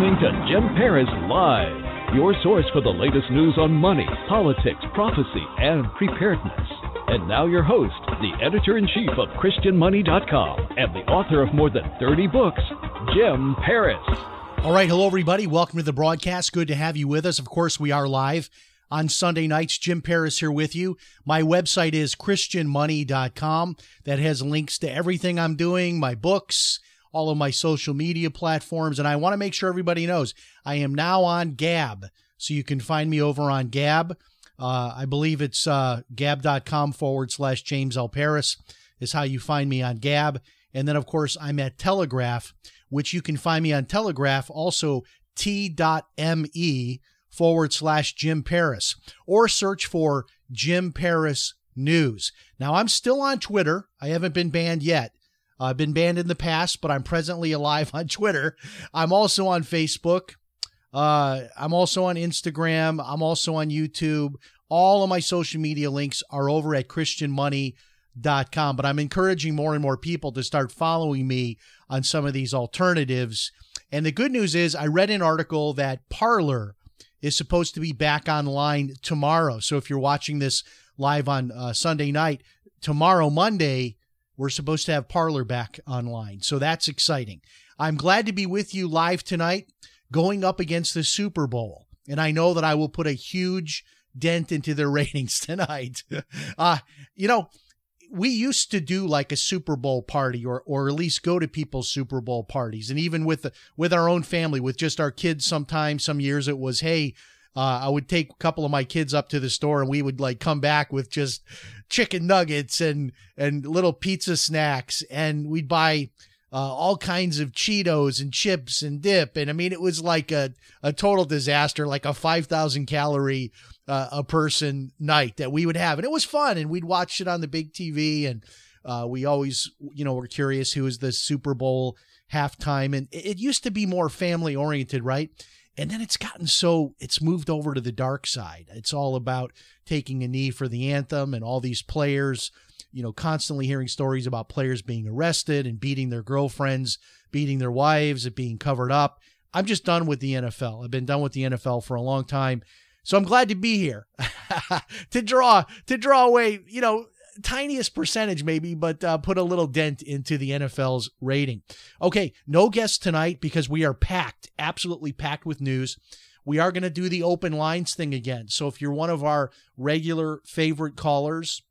Listening to Jim Paris Live, your source for the latest news on money, politics, prophecy, and preparedness. And now, your host, the editor in chief of ChristianMoney.com and the author of more than 30 books, Jim Paris. All right, hello everybody. Welcome to the broadcast. Good to have you with us. Of course, we are live on Sunday nights. Jim Paris here with you. My website is christianmoney.com. That has links to everything I'm doing, my books, all of my social media platforms, and I want to make sure everybody knows I am now on Gab. So you can find me over on Gab. Uh, I believe it's uh, gab.com forward slash James L. Paris is how you find me on Gab. And then, of course, I'm at Telegraph, which you can find me on Telegraph, also t.me forward slash Jim Paris, or search for Jim Paris News. Now, I'm still on Twitter. I haven't been banned yet. I've been banned in the past, but I'm presently alive on Twitter. I'm also on Facebook. Uh, I'm also on Instagram. I'm also on YouTube. All of my social media links are over at christianmoney.com. But I'm encouraging more and more people to start following me on some of these alternatives. And the good news is, I read an article that Parler is supposed to be back online tomorrow. So if you're watching this live on uh, Sunday night, tomorrow, Monday, we're supposed to have Parler back online. So that's exciting. I'm glad to be with you live tonight going up against the Super Bowl. And I know that I will put a huge dent into their ratings tonight. uh, you know, we used to do like a Super Bowl party or or at least go to people's Super Bowl parties. And even with the, with our own family, with just our kids sometimes, some years it was, hey, uh, I would take a couple of my kids up to the store and we would like come back with just chicken nuggets and and little pizza snacks and we'd buy uh, all kinds of Cheetos and chips and dip. And I mean, it was like a, a total disaster, like a 5,000 calorie uh, a person night that we would have. And it was fun. And we'd watch it on the big TV. And uh, we always, you know, were curious who was the Super Bowl halftime. And it, it used to be more family oriented, right? And then it's gotten so, it's moved over to the dark side. It's all about taking a knee for the anthem and all these players you know, constantly hearing stories about players being arrested and beating their girlfriends, beating their wives, it being covered up. I'm just done with the NFL. I've been done with the NFL for a long time. So I'm glad to be here to draw to draw away, you know, tiniest percentage maybe, but uh, put a little dent into the NFL's rating. Okay, no guests tonight because we are packed, absolutely packed with news. We are going to do the open lines thing again. So if you're one of our regular favorite callers,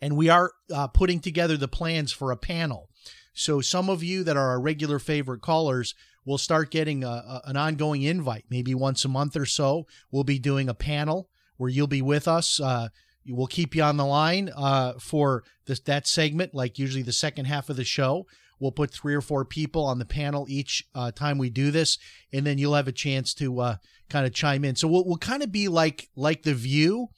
and we are uh, putting together the plans for a panel. So some of you that are our regular favorite callers will start getting a, a, an ongoing invite, maybe once a month or so. We'll be doing a panel where you'll be with us. Uh, we'll keep you on the line uh, for this, that segment, like usually the second half of the show. We'll put three or four people on the panel each uh, time we do this, and then you'll have a chance to uh, kind of chime in. So we'll, we'll kind of be like like the View,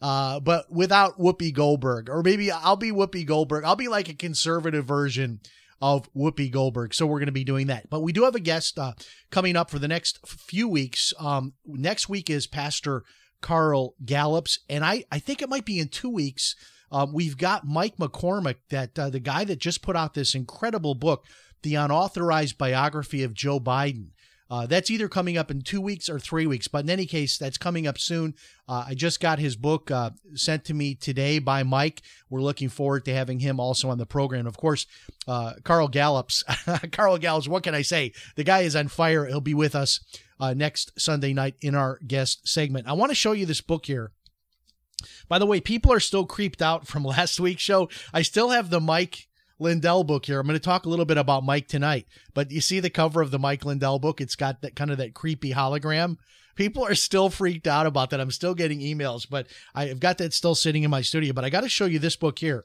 uh, but without Whoopi Goldberg, or maybe I'll be Whoopi Goldberg. I'll be like a conservative version of Whoopi Goldberg. So we're going to be doing that. But we do have a guest uh, coming up for the next few weeks. Um, next week is Pastor Carl Gallups, and I I think it might be in two weeks. Um, we've got Mike McCormick, that uh, the guy that just put out this incredible book, the unauthorized biography of Joe Biden. Uh, that's either coming up in two weeks or three weeks, but in any case, that's coming up soon. Uh, I just got his book uh, sent to me today by Mike. We're looking forward to having him also on the program. Of course, uh, Carl Gallups. Carl Gallups, what can I say? The guy is on fire. He'll be with us uh, next Sunday night in our guest segment. I want to show you this book here. By the way, people are still creeped out from last week's show. I still have the Mike Lindell book here. I'm going to talk a little bit about Mike tonight, but you see the cover of the Mike Lindell book? It's got that kind of that creepy hologram. People are still freaked out about that. I'm still getting emails, but I've got that still sitting in my studio. But I got to show you this book here.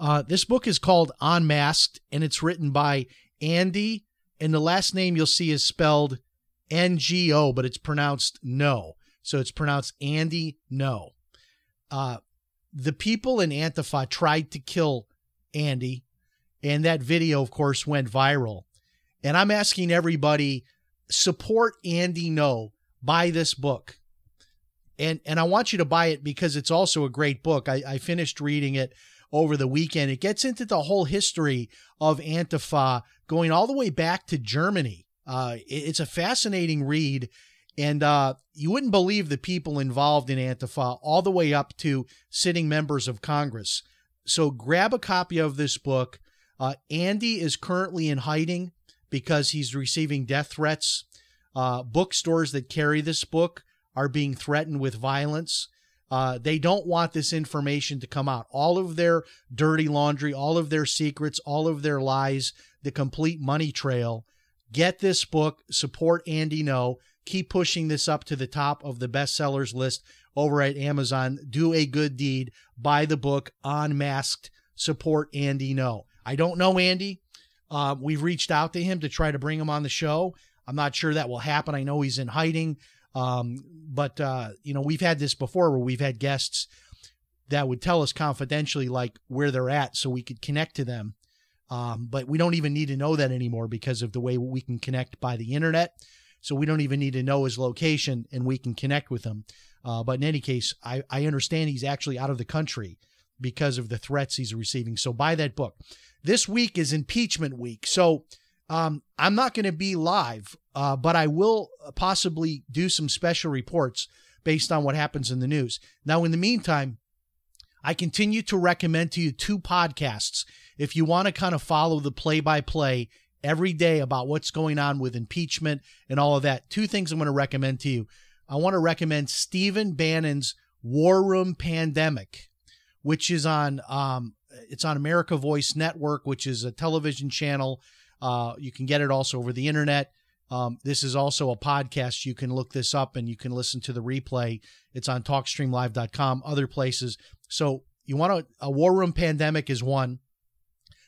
Uh, this book is called Unmasked, and it's written by Andy, and the last name you'll see is spelled N G O, but it's pronounced no. So it's pronounced Andy No. Uh, the people in Antifa tried to kill Andy, and that video, of course, went viral. And I'm asking everybody support Andy Ngo. Buy this book. And and I want you to buy it because it's also a great book. I, I finished reading it over the weekend. It gets into the whole history of Antifa going all the way back to Germany. Uh, it, it's a fascinating read. And uh, you wouldn't believe the people involved in Antifa, all the way up to sitting members of Congress. So grab a copy of this book. Uh, Andy is currently in hiding because he's receiving death threats. Uh, bookstores that carry this book are being threatened with violence. Uh, they don't want this information to come out. All of their dirty laundry, all of their secrets, all of their lies, the complete money trail. Get this book, support Andy Ngo. Keep pushing this up to the top of the bestsellers list over at Amazon. Do a good deed. Buy the book, Unmasked. Support Andy Ngo. I don't know Andy. Uh, we've reached out to him to try to bring him on the show. I'm not sure that will happen. I know he's in hiding. Um, but uh, you know, we've had this before where we've had guests that would tell us confidentially like where they're at so we could connect to them. Um, but we don't even need to know that anymore because of the way we can connect by the internet. So we don't even need to know his location and we can connect with him. Uh, but in any case, I, I understand he's actually out of the country because of the threats he's receiving. So buy that book. This week is impeachment week. So um, I'm not going to be live, uh, but I will possibly do some special reports based on what happens in the news. Now, in the meantime, I continue to recommend to you two podcasts if you want to kind of follow the play by play every day about what's going on with impeachment and all of that. Two things I'm going to recommend to you. I want to recommend Stephen Bannon's War Room Pandemic, which is on um, it's on America Voice Network, which is a television channel uh, you can get it also over the internet. Um, this is also a podcast. You can look this up and you can listen to the replay. It's on talkstreamlive.com, other places. So you want to, a war room pandemic is one.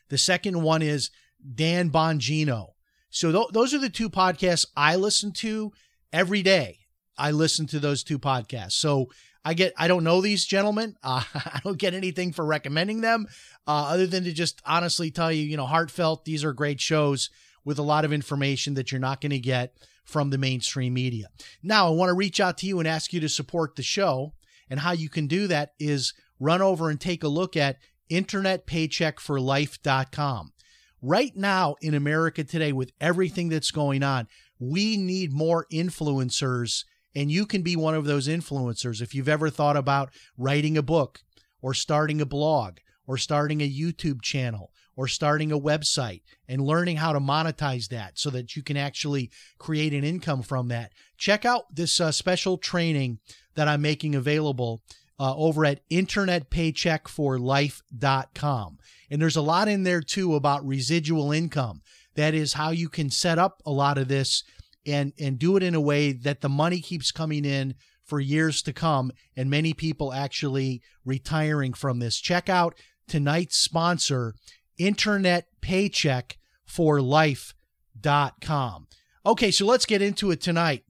The second one is Dan Bongino. So th- those are the two podcasts I listen to every day. I listen to those two podcasts. So I get, I don't know these gentlemen. Uh, I don't get anything for recommending them uh, other than to just honestly tell you, you know, heartfelt, these are great shows with a lot of information that you're not going to get from the mainstream media. Now, I want to reach out to you and ask you to support the show. And how you can do that is run over and take a look at internetpaycheckforlife.com. Right now in America today, with everything that's going on, we need more influencers, and you can be one of those influencers. If you've ever thought about writing a book or starting a blog or starting a YouTube channel or starting a website and learning how to monetize that so that you can actually create an income from that. Check out this uh, special training that I'm making available uh, over at internetpaycheckforlife.com. And there's a lot in there too about residual income. That is how you can set up a lot of this and and do it in a way that the money keeps coming in for years to come and many people actually retiring from this. Check out tonight's sponsor, internetpaycheckforlife.com. Okay, so let's get into it tonight.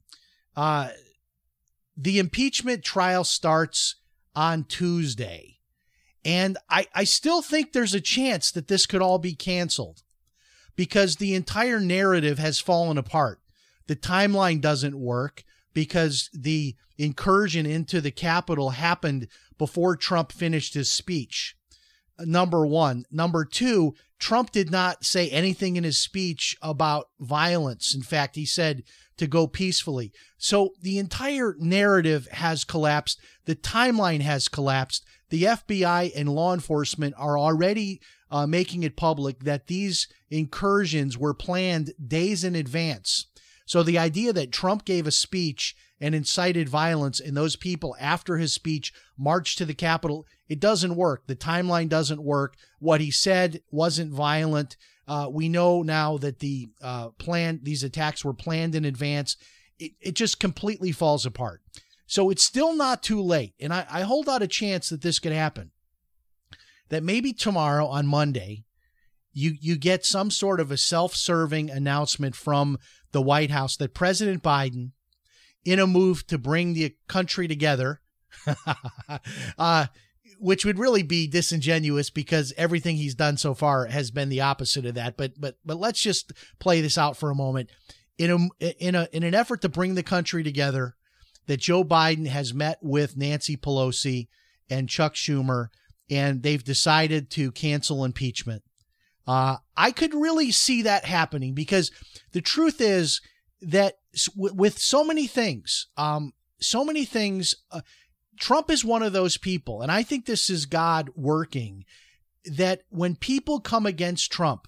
Uh, the impeachment trial starts on Tuesday. And I, I still think there's a chance that this could all be canceled because the entire narrative has fallen apart. The timeline doesn't work because the incursion into the Capitol happened before Trump finished his speech number one. Number two, Trump did not say anything in his speech about violence. In fact, he said to go peacefully. So the entire narrative has collapsed. The timeline has collapsed. The FBI and law enforcement are already uh, making it public that these incursions were planned days in advance. So the idea that Trump gave a speech and incited violence and those people after his speech marched to the Capitol, it doesn't work. The timeline doesn't work. What he said wasn't violent. Uh, we know now that the uh, plan, these attacks were planned in advance. It, it just completely falls apart. So it's still not too late. And I, I hold out a chance that this could happen. That maybe tomorrow on Monday, you you get some sort of a self-serving announcement from the White House that President Biden, in a move to bring the country together, uh, which would really be disingenuous because everything he's done so far has been the opposite of that. But but but let's just play this out for a moment. In a in a in an effort to bring the country together, that Joe Biden has met with Nancy Pelosi and Chuck Schumer, and they've decided to cancel impeachment. Uh, I could really see that happening because the truth is that with so many things, um, so many things, uh, Trump is one of those people, and I think this is God working. That when people come against Trump,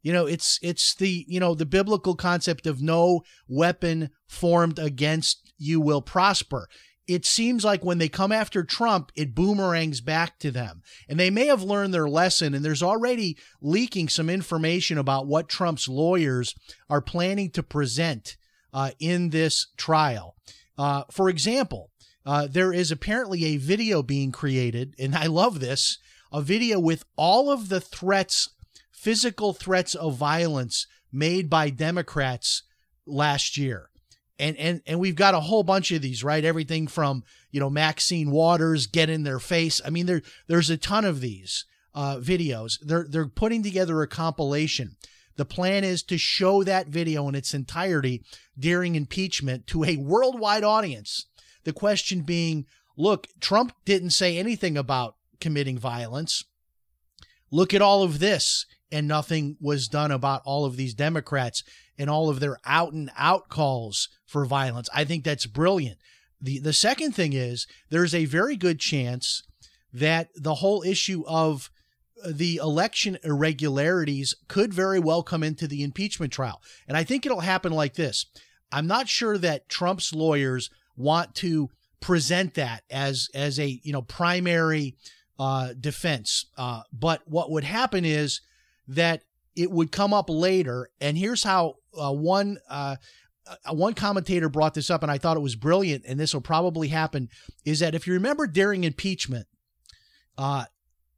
you know, it's it's the you know the biblical concept of no weapon formed against you will prosper it seems like when they come after Trump, it boomerangs back to them. And they may have learned their lesson, and there's already leaking some information about what Trump's lawyers are planning to present uh, in this trial. Uh, for example, uh, there is apparently a video being created, and I love this a video with all of the threats, physical threats of violence made by Democrats last year and and and we've got a whole bunch of these, right? Everything from you know Maxine Waters get in their face. I mean, there there's a ton of these uh, videos. They're they're putting together a compilation. The plan is to show that video in its entirety during impeachment to a worldwide audience. The question being, look, Trump didn't say anything about committing violence. Look at all of this and nothing was done about all of these Democrats and all of their out and out calls for violence. I think that's brilliant. The the second thing is there's a very good chance that the whole issue of uh, the election irregularities could very well come into the impeachment trial. And I think it'll happen like this. I'm not sure that Trump's lawyers want to present that as as a you know primary uh, defense. Uh, but what would happen is that it would come up later. And here's how uh, one uh, uh, one commentator brought this up, and I thought it was brilliant. And this will probably happen. Is that if you remember during impeachment, uh,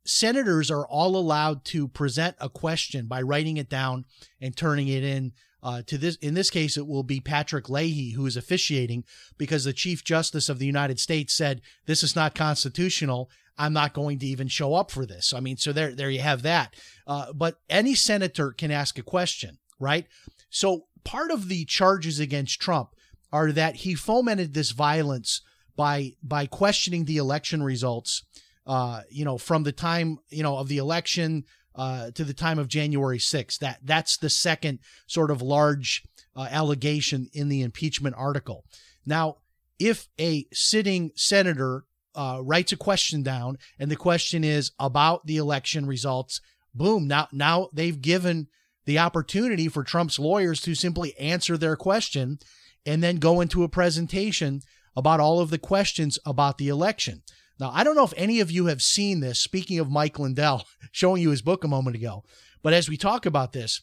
senators are all allowed to present a question by writing it down and turning it in uh, to this. In this case, it will be Patrick Leahy who is officiating because the Chief Justice of the United States said this is not constitutional I'm not going to even show up for this. I mean, so there, there you have that. Uh, but any senator can ask a question, right? So part of the charges against Trump are that he fomented this violence by by questioning the election results. Uh, you know, from the time you know of the election uh, to the time of January 6th. That that's the second sort of large uh, allegation in the impeachment article. Now, if a sitting senator uh, writes a question down, and the question is about the election results. Boom! Now, now they've given the opportunity for Trump's lawyers to simply answer their question, and then go into a presentation about all of the questions about the election. Now, I don't know if any of you have seen this. Speaking of Mike Lindell, showing you his book a moment ago, but as we talk about this,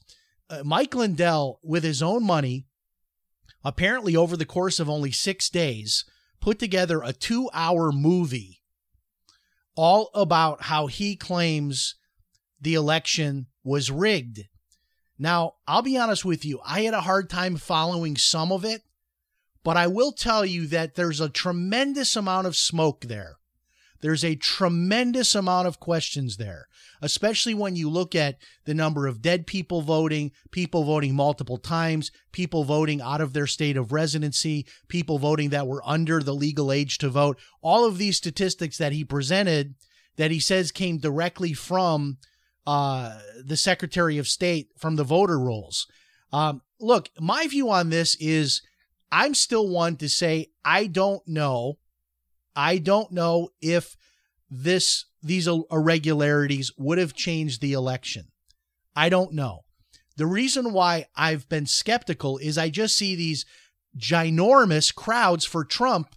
uh, Mike Lindell, with his own money, apparently over the course of only six days, put together a two hour movie all about how he claims the election was rigged. Now, I'll be honest with you, I had a hard time following some of it, but I will tell you that there's a tremendous amount of smoke there. There's a tremendous amount of questions there, especially when you look at the number of dead people voting, people voting multiple times, people voting out of their state of residency, people voting that were under the legal age to vote. All of these statistics that he presented that he says came directly from uh, the Secretary of State from the voter rolls. Um, look, my view on this is I'm still one to say I don't know I don't know if this these irregularities would have changed the election. I don't know. The reason why I've been skeptical is I just see these ginormous crowds for Trump,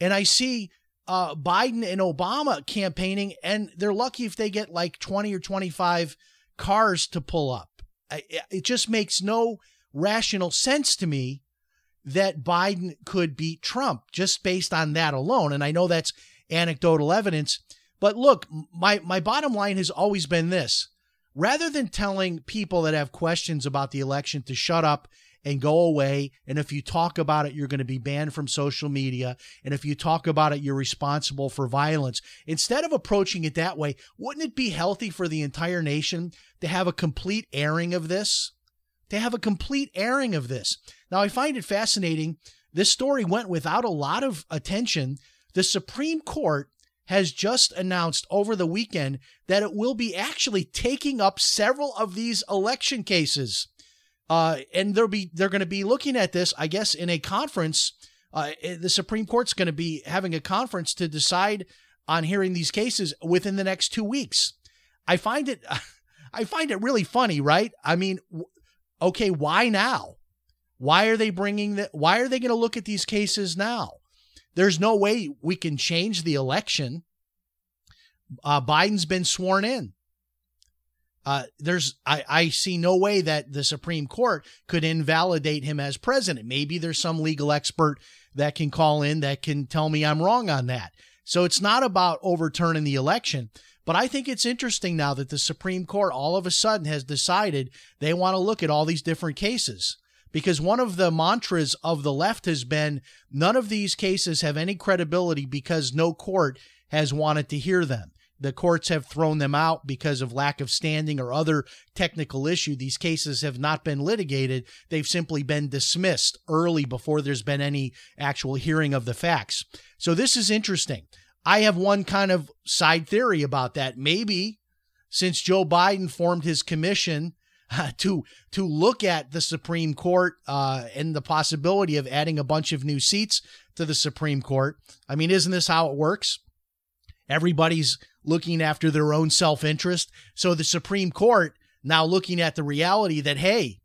and I see uh, Biden and Obama campaigning, and they're lucky if they get like 20 or 25 cars to pull up. It just makes no rational sense to me that Biden could beat Trump just based on that alone. And I know that's anecdotal evidence, but look, my, my bottom line has always been this rather than telling people that have questions about the election to shut up and go away. And if you talk about it, you're going to be banned from social media. And if you talk about it, you're responsible for violence. Instead of approaching it that way, wouldn't it be healthy for the entire nation to have a complete airing of this? To have a complete airing of this. Now, I find it fascinating. This story went without a lot of attention. The Supreme Court has just announced over the weekend that it will be actually taking up several of these election cases. Uh, and they'll be they're going to be looking at this, I guess, in a conference. Uh, eh, the Supreme Court's going to be having a conference to decide on hearing these cases within the next two weeks. I find it, I find it really funny, right? I mean, okay, why now? Why are they bringing that? Why are they going to look at these cases now? There's no way we can change the election. Uh, Biden's been sworn in. Uh, there's I, I see no way that the Supreme Court could invalidate him as president. Maybe there's some legal expert that can call in that can tell me I'm wrong on that. So it's not about overturning the election. But I think it's interesting now that the Supreme Court all of a sudden has decided they want to look at all these different cases because one of the mantras of the left has been none of these cases have any credibility because no court has wanted to hear them. The courts have thrown them out because of lack of standing or other technical issue. These cases have not been litigated. They've simply been dismissed early before there's been any actual hearing of the facts. So this is interesting. I have one kind of side theory about that. Maybe since Joe Biden formed his commission to to look at the Supreme Court uh, and the possibility of adding a bunch of new seats to the Supreme Court. I mean, isn't this how it works? Everybody's looking after their own self interest. So the Supreme Court now looking at the reality that hey,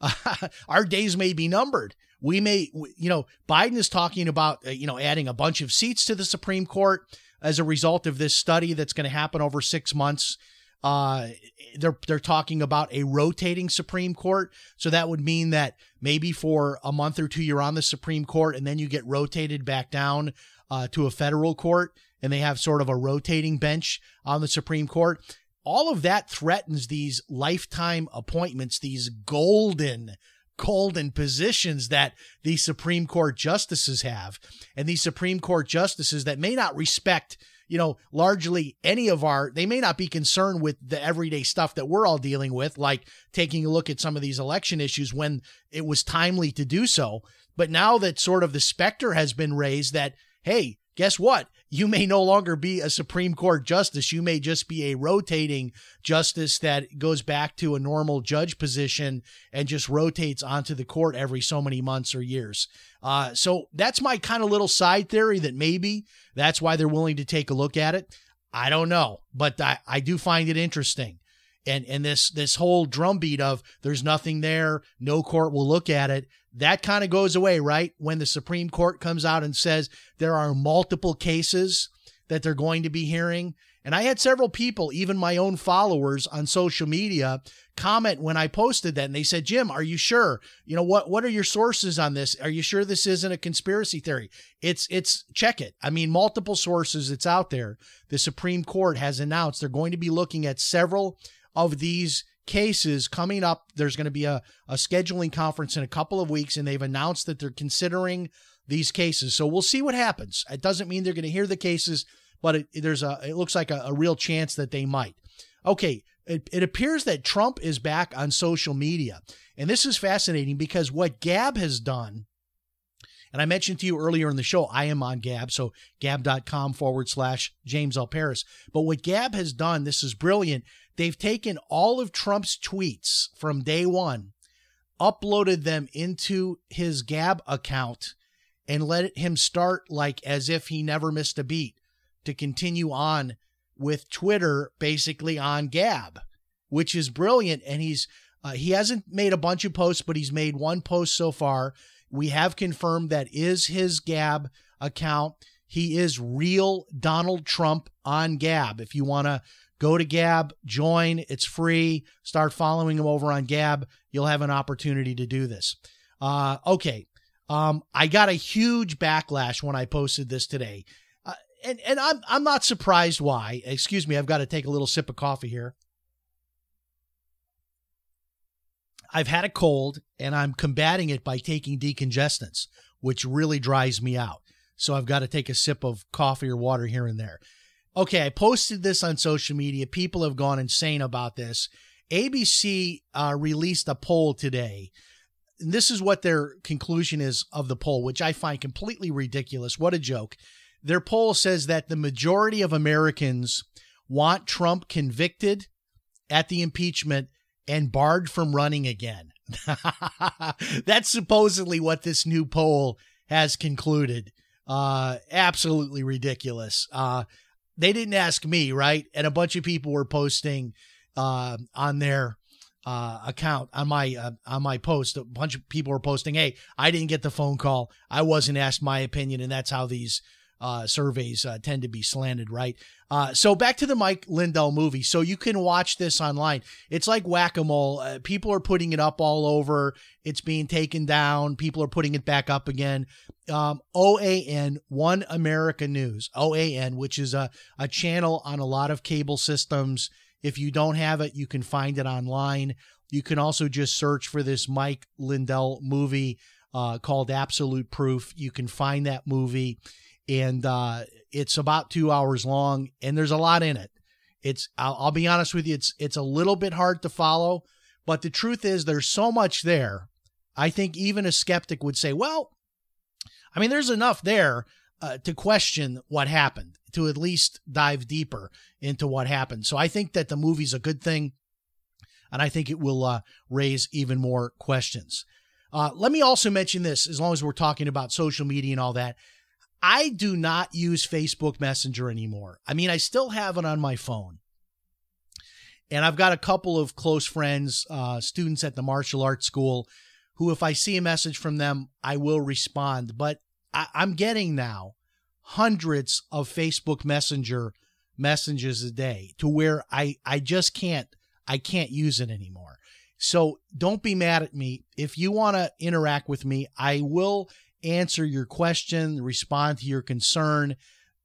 our days may be numbered. We may, you know, Biden is talking about, uh, you know, adding a bunch of seats to the Supreme Court as a result of this study that's going to happen over six months. Uh, they're they're talking about a rotating Supreme Court, so that would mean that maybe for a month or two you're on the Supreme Court, and then you get rotated back down uh, to a federal court, and they have sort of a rotating bench on the Supreme Court. All of that threatens these lifetime appointments, these golden golden positions that these Supreme Court justices have, and these Supreme Court justices that may not respect you know, largely any of our, they may not be concerned with the everyday stuff that we're all dealing with, like taking a look at some of these election issues when it was timely to do so. But now that sort of the specter has been raised that, hey, guess what? You may no longer be a Supreme Court justice. You may just be a rotating justice that goes back to a normal judge position and just rotates onto the court every so many months or years. Uh, so that's my kind of little side theory that maybe that's why they're willing to take a look at it. I don't know, but I, I do find it interesting. And, and this this whole drumbeat of there's nothing there, no court will look at it that kind of goes away, right? When the Supreme Court comes out and says there are multiple cases that they're going to be hearing. And I had several people, even my own followers on social media, comment when I posted that and they said, "Jim, are you sure? You know what what are your sources on this? Are you sure this isn't a conspiracy theory?" It's it's check it. I mean, multiple sources it's out there. The Supreme Court has announced they're going to be looking at several of these cases coming up. There's going to be a, a scheduling conference in a couple of weeks, and they've announced that they're considering these cases. So we'll see what happens. It doesn't mean they're going to hear the cases, but it, there's a it looks like a, a real chance that they might. Okay, it, it appears that Trump is back on social media, and this is fascinating because what Gab has done. And I mentioned to you earlier in the show, I am on Gab, so gab.com forward slash James L. Paris. But what Gab has done, this is brilliant. They've taken all of Trump's tweets from day one, uploaded them into his Gab account, and let him start like as if he never missed a beat to continue on with Twitter basically on Gab, which is brilliant. And he's Uh, he hasn't made a bunch of posts, but he's made one post so far. We have confirmed that is his Gab account. He is real Donald Trump on Gab. If you want to go to Gab, join, it's free. Start following him over on Gab. You'll have an opportunity to do this. Uh, okay. Um, I got a huge backlash when I posted this today. Uh, and, and I'm, I'm not surprised why. Excuse me, I've got to take a little sip of coffee here. I've had a cold and I'm combating it by taking decongestants, which really dries me out. So I've got to take a sip of coffee or water here and there. Okay, I posted this on social media. People have gone insane about this. ABC uh, released a poll today. And this is what their conclusion is of the poll, which I find completely ridiculous. What a joke. Their poll says that the majority of Americans want Trump convicted at the impeachment and barred from running again. That's supposedly what this new poll has concluded. Uh, absolutely ridiculous. Uh, they didn't ask me, right? And a bunch of people were posting uh, on their uh, account on my uh, on my post. A bunch of people were posting, "Hey, I didn't get the phone call. I wasn't asked my opinion," and that's how these uh, surveys uh, tend to be slanted, right? Uh, so back to the Mike Lindell movie. So you can watch this online. It's like whack a mole. Uh, people are putting it up all over. It's being taken down. People are putting it back up again. Um, OAN, One America News, OAN, which is a, a channel on a lot of cable systems. If you don't have it, you can find it online. You can also just search for this Mike Lindell movie uh, called Absolute Proof. You can find that movie and uh, it's about two hours long, and there's a lot in it. It's I'll, I'll be honest with you, it's it's a little bit hard to follow, but the truth is there's so much there. I think even a skeptic would say, well, I mean, there's enough there uh, to question what happened, to at least dive deeper into what happened. So I think that the movie's a good thing, and I think it will uh, raise even more questions. Uh, let me also mention this, as long as we're talking about social media and all that. I do not use Facebook Messenger anymore. I mean, I still have it on my phone. And I've got a couple of close friends, uh, students at the martial arts school, who, if I see a message from them, I will respond. But I- I'm getting now hundreds of Facebook Messenger messages a day to where I, I just can't, I can't use it anymore. So don't be mad at me. If you want to interact with me, I will answer your question, respond to your concern.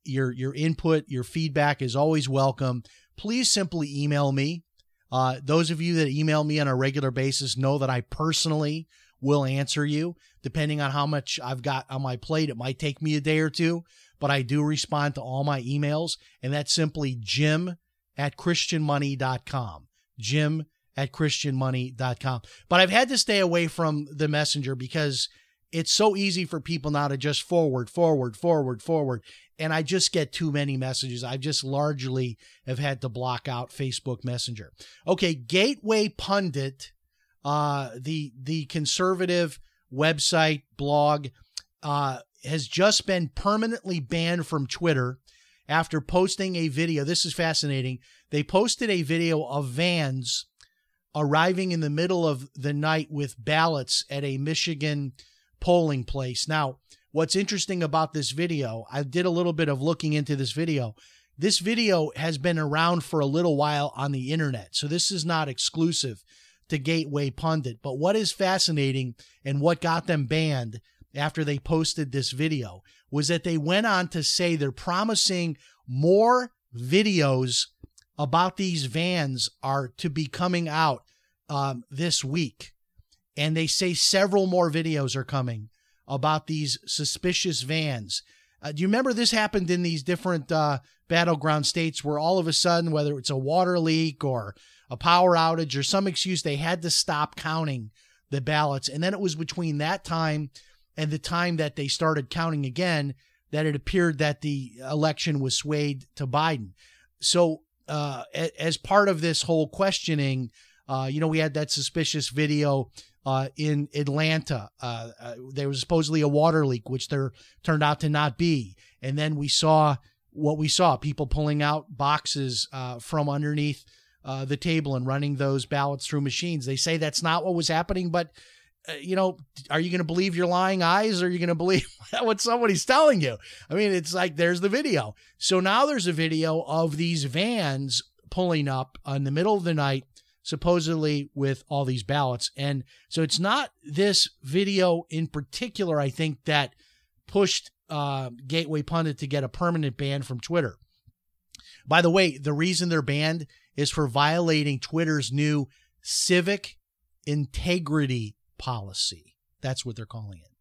Your your input, your feedback is always welcome. Please simply email me. Uh, those of you that email me on a regular basis know that I personally will answer you. Depending on how much I've got on my plate, it might take me a day or two, but I do respond to all my emails, and that's simply jim at christianmoney.com. Jim at christianmoney.com. But I've had to stay away from the messenger because it's so easy for people now to just forward, forward, forward, forward. And I just get too many messages. I just largely have had to block out Facebook Messenger. Okay, Gateway Pundit, uh, the the conservative website blog, uh, has just been permanently banned from Twitter after posting a video. This is fascinating. They posted a video of vans arriving in the middle of the night with ballots at a Michigan polling place. Now, what's interesting about this video, I did a little bit of looking into this video. This video has been around for a little while on the internet, so this is not exclusive to Gateway Pundit. But what is fascinating and what got them banned after they posted this video was that they went on to say they're promising more videos about these vans are to be coming out um, this week and they say several more videos are coming about these suspicious vans. Uh, do you remember this happened in these different uh, battleground states where all of a sudden, whether it's a water leak or a power outage or some excuse, they had to stop counting the ballots. And then it was between that time and the time that they started counting again that it appeared that the election was swayed to Biden. So, uh, as part of this whole questioning, uh, you know, we had that suspicious video uh, in Atlanta. Uh, uh, there was supposedly a water leak, which there turned out to not be. And then we saw what we saw people pulling out boxes uh, from underneath uh, the table and running those ballots through machines. They say that's not what was happening, but uh, you know, are you going to believe your lying eyes or are you going to believe what somebody's telling you? I mean, it's like there's the video. So now there's a video of these vans pulling up in the middle of the night, supposedly with all these ballots. And so it's not this video in particular, I think, that pushed uh, Gateway Pundit to get a permanent ban from Twitter. By the way, the reason they're banned is for violating Twitter's new civic integrity policy. That's what they're calling it.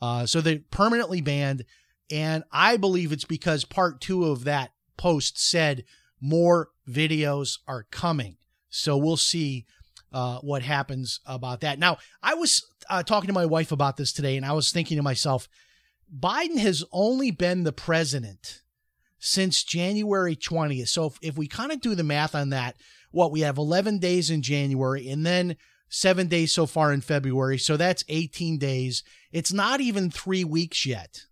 Uh, so they're permanently banned, and I believe it's because part two of that post said more videos are coming. So we'll see uh, what happens about that. Now, I was uh, talking to my wife about this today, and I was thinking to myself, Biden has only been the president since January 20th. So if, if we kind of do the math on that, what we have 11 days in January and then seven days so far in February. So that's 18 days. It's not even three weeks yet.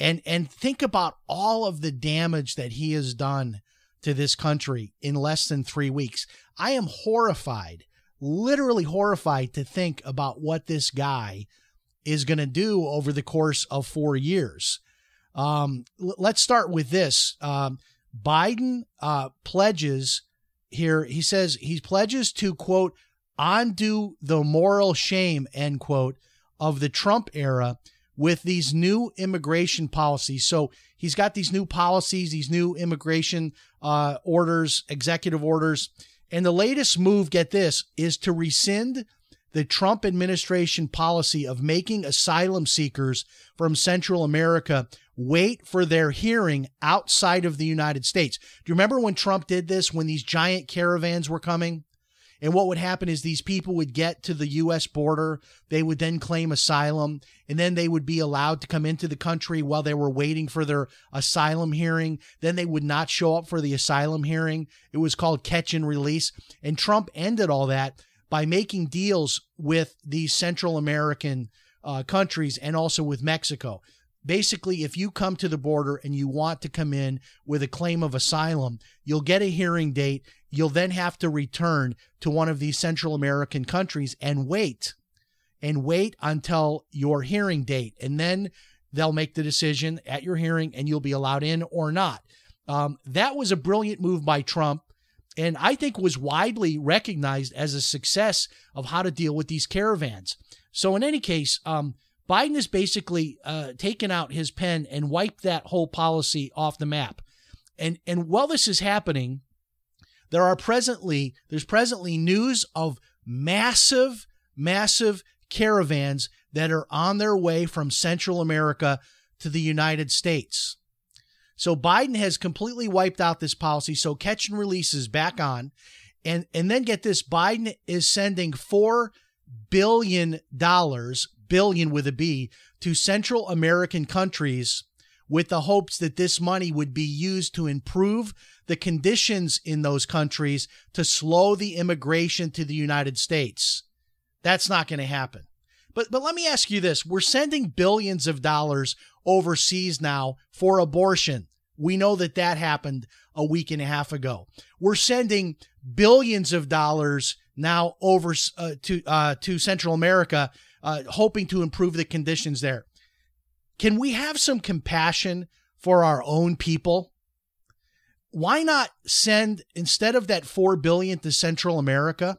And, and think about all of the damage that he has done to this country in less than three weeks. I am horrified, literally horrified to think about what this guy is going to do over the course of four years. Um, l- let's start with this. Um, Biden uh, pledges here, he says he pledges to, quote, undo the moral shame, end quote, of the Trump era with these new immigration policies. So he's got these new policies, these new immigration uh, orders, executive orders. And the latest move, get this, is to rescind the Trump administration policy of making asylum seekers from Central America wait for their hearing outside of the United States. Do you remember when Trump did this when these giant caravans were coming? And what would happen is these people would get to the U.S. border. They would then claim asylum, and then they would be allowed to come into the country while they were waiting for their asylum hearing. Then they would not show up for the asylum hearing. It was called catch and release. And Trump ended all that by making deals with these Central American uh, countries and also with Mexico. Basically, if you come to the border and you want to come in with a claim of asylum, you'll get a hearing date. You'll then have to return to one of these Central American countries and wait and wait until your hearing date. And then they'll make the decision at your hearing and you'll be allowed in or not. Um, that was a brilliant move by Trump and I think was widely recognized as a success of how to deal with these caravans. So, in any case, um, Biden has basically uh, taken out his pen and wiped that whole policy off the map. And and while this is happening, there are presently there's presently news of massive, massive caravans that are on their way from Central America to the United States. So Biden has completely wiped out this policy. So catch and release is back on. And and then get this, Biden is sending four billion dollars, billion with a B, to Central American countries with the hopes that this money would be used to improve the conditions in those countries to slow the immigration to the United States. That's not going to happen. But but let me ask you this, we're sending billions of dollars overseas now for abortion. We know that that happened a week and a half ago. We're sending billions of dollars now over uh, to uh, to Central America, uh, hoping to improve the conditions there. Can we have some compassion for our own people? Why not send instead of that four billion to Central America?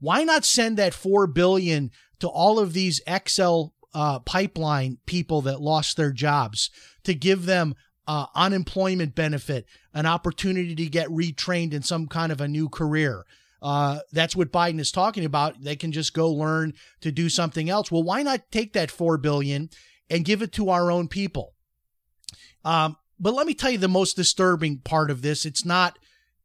Why not send that four billion to all of these XL uh, pipeline people that lost their jobs to give them uh, unemployment benefit, an opportunity to get retrained in some kind of a new career. Uh, that's what Biden is talking about. They can just go learn to do something else. Well, why not take that four billion and give it to our own people? Um, but let me tell you the most disturbing part of this. It's not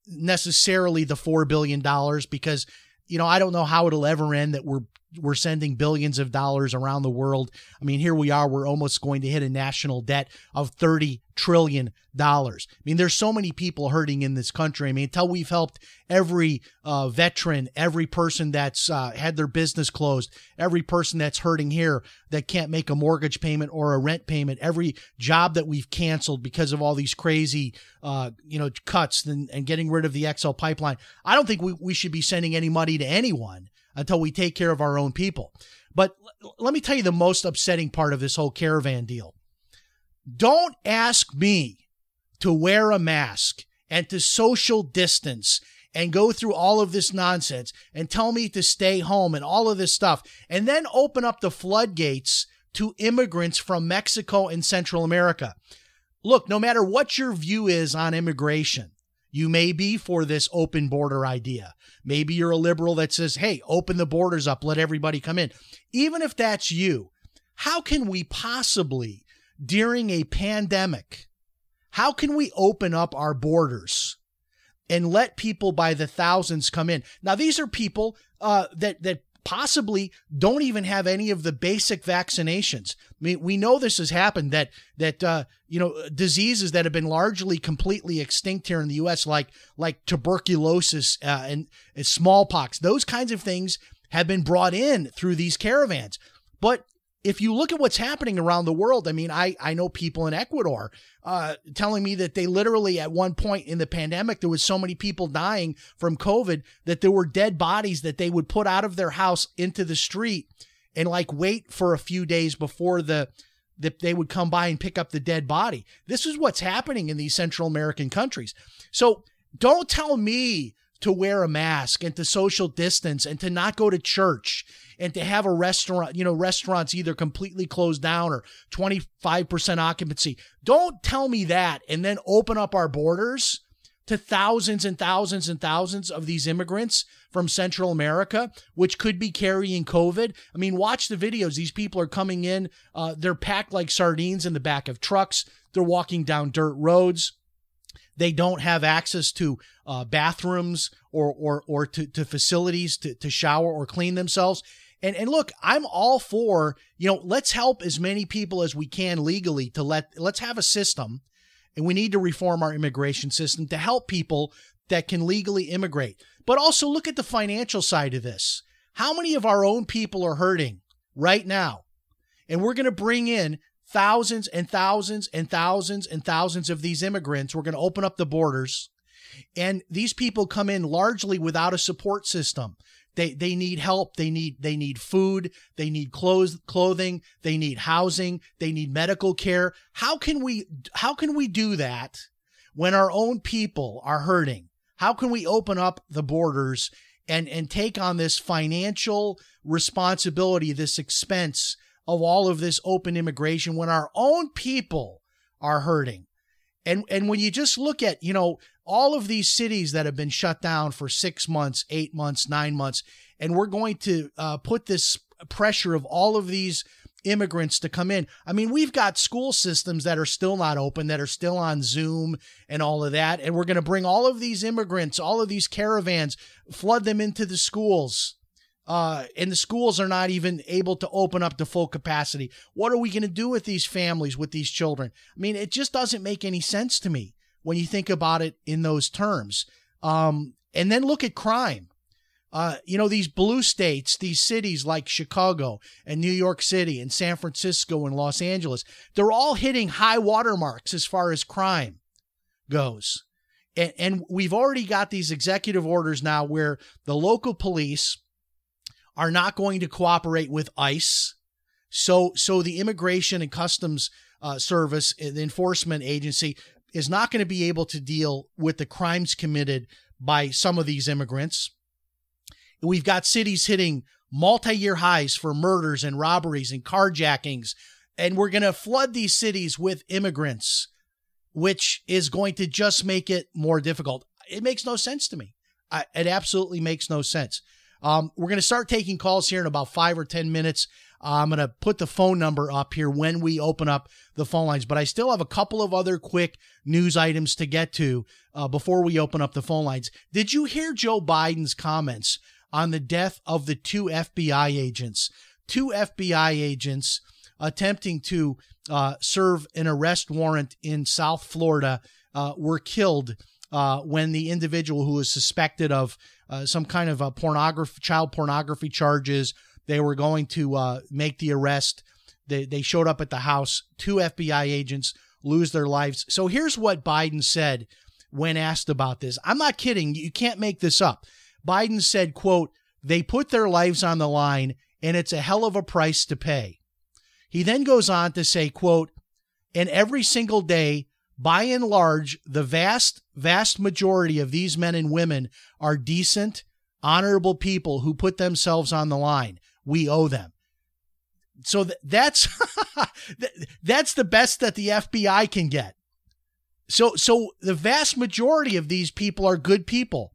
necessarily the four billion dollars because you know I don't know how it'll ever end that we're we're sending billions of dollars around the world. I mean, here we are. We're almost going to hit a national debt of thirty trillion dollars. I mean, there's so many people hurting in this country. I mean, until we've helped every uh, veteran, every person that's uh, had their business closed, every person that's hurting here that can't make a mortgage payment or a rent payment, every job that we've canceled because of all these crazy, uh, you know, cuts and, and getting rid of the XL pipeline. I don't think we, we should be sending any money to anyone until we take care of our own people. But l- let me tell you the most upsetting part of this whole caravan deal. Don't ask me to wear a mask and to social distance and go through all of this nonsense and tell me to stay home and all of this stuff and then open up the floodgates to immigrants from Mexico and Central America. Look, no matter what your view is on immigration, you may be for this open border idea. Maybe you're a liberal that says, hey, open the borders up, let everybody come in. Even if that's you, how can we possibly, during a pandemic, how can we open up our borders and let people by the thousands come in? Now, these are people uh, that that possibly don't even have any of the basic vaccinations. I mean, we know this has happened that that uh, you know diseases that have been largely completely extinct here in the U.S. like like tuberculosis uh, and, and smallpox, those kinds of things have been brought in through these caravans. But if you look at what's happening around the world, I mean, I, I know people in Ecuador uh, telling me that they literally, at one point in the pandemic, there was so many people dying from COVID that there were dead bodies that they would put out of their house into the street and like wait for a few days before the that they would come by and pick up the dead body. This is what's happening in these Central American countries. So don't tell me to wear a mask and to social distance and to not go to church and to have a restaurant, you know, restaurants either completely closed down or 25% occupancy. Don't tell me that and then open up our borders to thousands and thousands and thousands of these immigrants from Central America, which could be carrying COVID. I mean, watch the videos. These people are coming in, uh, they're packed like sardines in the back of trucks, they're walking down dirt roads. They don't have access to uh, bathrooms or or or to, to facilities to, to shower or clean themselves. And and look, I'm all for, you know, let's help as many people as we can legally to let let's have a system and we need to reform our immigration system to help people that can legally immigrate. But also look at the financial side of this. How many of our own people are hurting right now? And we're going to bring in thousands and thousands and thousands and thousands of these immigrants. We're going to open up the borders. And these people come in largely without a support system. They they need help. They need they need food. They need clothes clothing. They need housing. They need medical care. How can we how can we do that when our own people are hurting? How can we open up the borders and and take on this financial responsibility, this expense of all of this open immigration when our own people are hurting? And and when you just look at, you know, all of these cities that have been shut down for six months, eight months, nine months, and we're going to uh, put this pressure of all of these immigrants to come in. I mean, we've got school systems that are still not open, that are still on Zoom and all of that. And we're going to bring all of these immigrants, all of these caravans, flood them into the schools. Uh, and the schools are not even able to open up to full capacity. What are we going to do with these families, with these children? I mean, it just doesn't make any sense to me when you think about it in those terms. Um, and then look at crime. Uh, you know, these blue states, these cities like Chicago and New York City and San Francisco and Los Angeles, they're all hitting high watermarks as far as crime goes. And, and we've already got these executive orders now where the local police are not going to cooperate with ICE. So, so the Immigration and Customs uh, Service, the enforcement agency, is not going to be able to deal with the crimes committed by some of these immigrants. We've got cities hitting multi year highs for murders and robberies and carjackings. And we're going to flood these cities with immigrants, which is going to just make it more difficult. It makes no sense to me. I, it absolutely makes no sense. Um, we're going to start taking calls here in about five or 10 minutes. Uh, I'm going to put the phone number up here when we open up the phone lines, but I still have a couple of other quick news items to get to uh, before we open up the phone lines. Did you hear Joe Biden's comments on the death of the two FBI agents. Two FBI agents attempting to uh, serve an arrest warrant in South Florida uh, were killed uh, when the individual who was suspected of uh, some kind of a pornography, child pornography charges, they were going to uh, make the arrest. They, they showed up at the house. Two FBI agents lose their lives. So here's what Biden said when asked about this. I'm not kidding. You can't make this up. Biden said, quote, they put their lives on the line and it's a hell of a price to pay. He then goes on to say, quote, and every single day, by and large, the vast, vast majority of these men and women are decent, honorable people who put themselves on the line. We owe them. So th- that's that's the best that the FBI can get. So so the vast majority of these people are good people.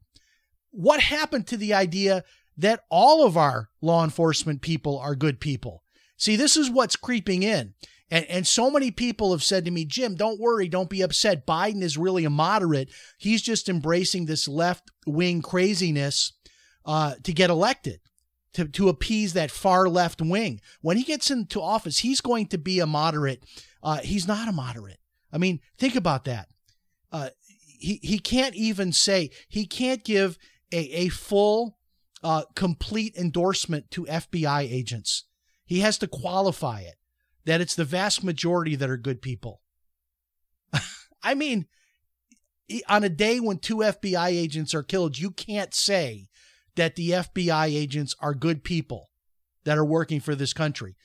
What happened to the idea that all of our law enforcement people are good people? See, this is what's creeping in. And, and so many people have said to me, Jim, don't worry, don't be upset. Biden is really a moderate. He's just embracing this left wing craziness uh, to get elected, to, to appease that far left wing. When he gets into office, he's going to be a moderate. Uh, he's not a moderate. I mean, think about that. Uh, he, he can't even say, he can't give a, a full, uh, complete endorsement to FBI agents. He has to qualify it that it's the vast majority that are good people. I mean, on a day when two FBI agents are killed, you can't say that the FBI agents are good people that are working for this country.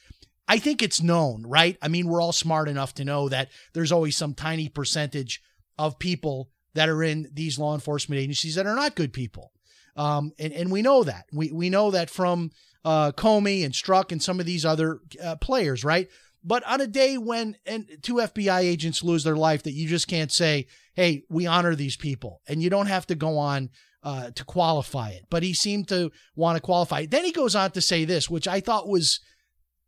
I think it's known, right? I mean, we're all smart enough to know that there's always some tiny percentage of people that are in these law enforcement agencies that are not good people. Um, and, and we know that. We, we know that from uh, Comey and Strzok and some of these other uh, players, right? But on a day when two FBI agents lose their life, that you just can't say, "Hey, we honor these people," and you don't have to go on uh, to qualify it. But he seemed to want to qualify. It. Then he goes on to say this, which I thought was,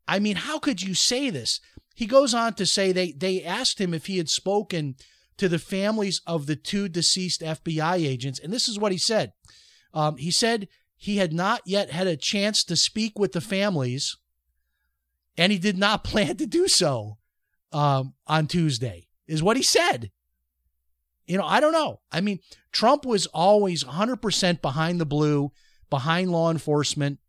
I mean, how could you say this? He goes on to say they they asked him if he had spoken to the families of the two deceased FBI agents, and this is what he said. Um, he said he had not yet had a chance to speak with the families and he did not plan to do so um, on Tuesday, is what he said. You know, I don't know. I mean, Trump was always 100% behind the blue, behind law enforcement.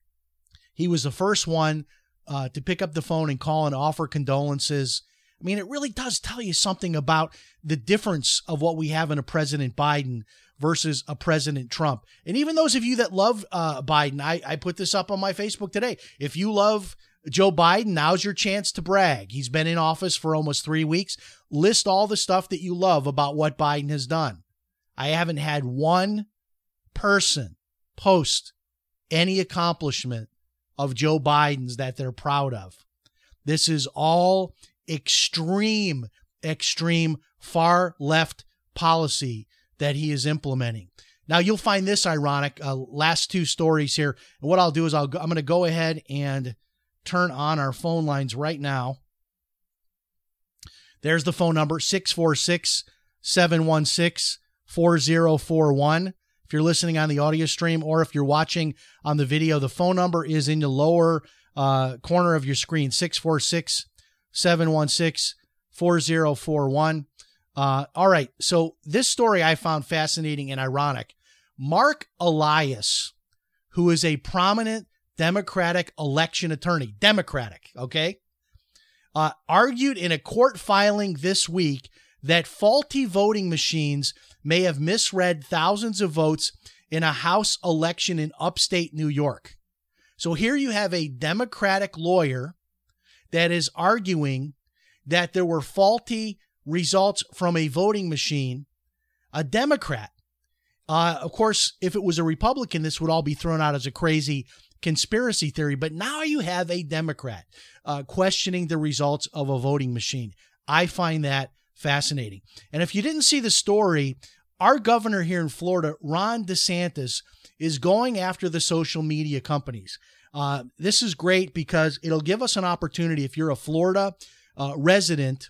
He was the first one uh, to pick up the phone and call and offer condolences. I mean, it really does tell you something about the difference of what we have in a President Biden versus a President Trump. And even those of you that love uh, Biden, I, I put this up on my Facebook today. If you love Joe Biden, now's your chance to brag. He's been in office for almost three weeks. List all the stuff that you love about what Biden has done. I haven't had one person post any accomplishment of Joe Biden's that they're proud of. This is all extreme, extreme far left policy that he is implementing. Now you'll find this ironic. Uh, last two stories here. And what I'll do is I'll go, I'm going to go ahead and turn on our phone lines right now. There's the phone number 646 716 4041. If you're listening on the audio stream or if you're watching on the video, the phone number is in the lower uh, corner of your screen 646 716 4041. Uh, all right. So, this story I found fascinating and ironic. Marc Elias, who is a prominent Democratic election attorney, Democratic, okay, uh, argued in a court filing this week that faulty voting machines may have misread thousands of votes in a House election in upstate New York. So here you have a Democratic lawyer that is arguing that there were faulty results from a voting machine, a Democrat. Uh, of course, if it was a Republican, this would all be thrown out as a crazy conspiracy theory. But now you have a Democrat uh, questioning the results of a voting machine. I find that fascinating. And if you didn't see the story, our governor here in Florida, Ron DeSantis, is going after the social media companies. Uh, this is great because it'll give us an opportunity. If you're a Florida uh, resident,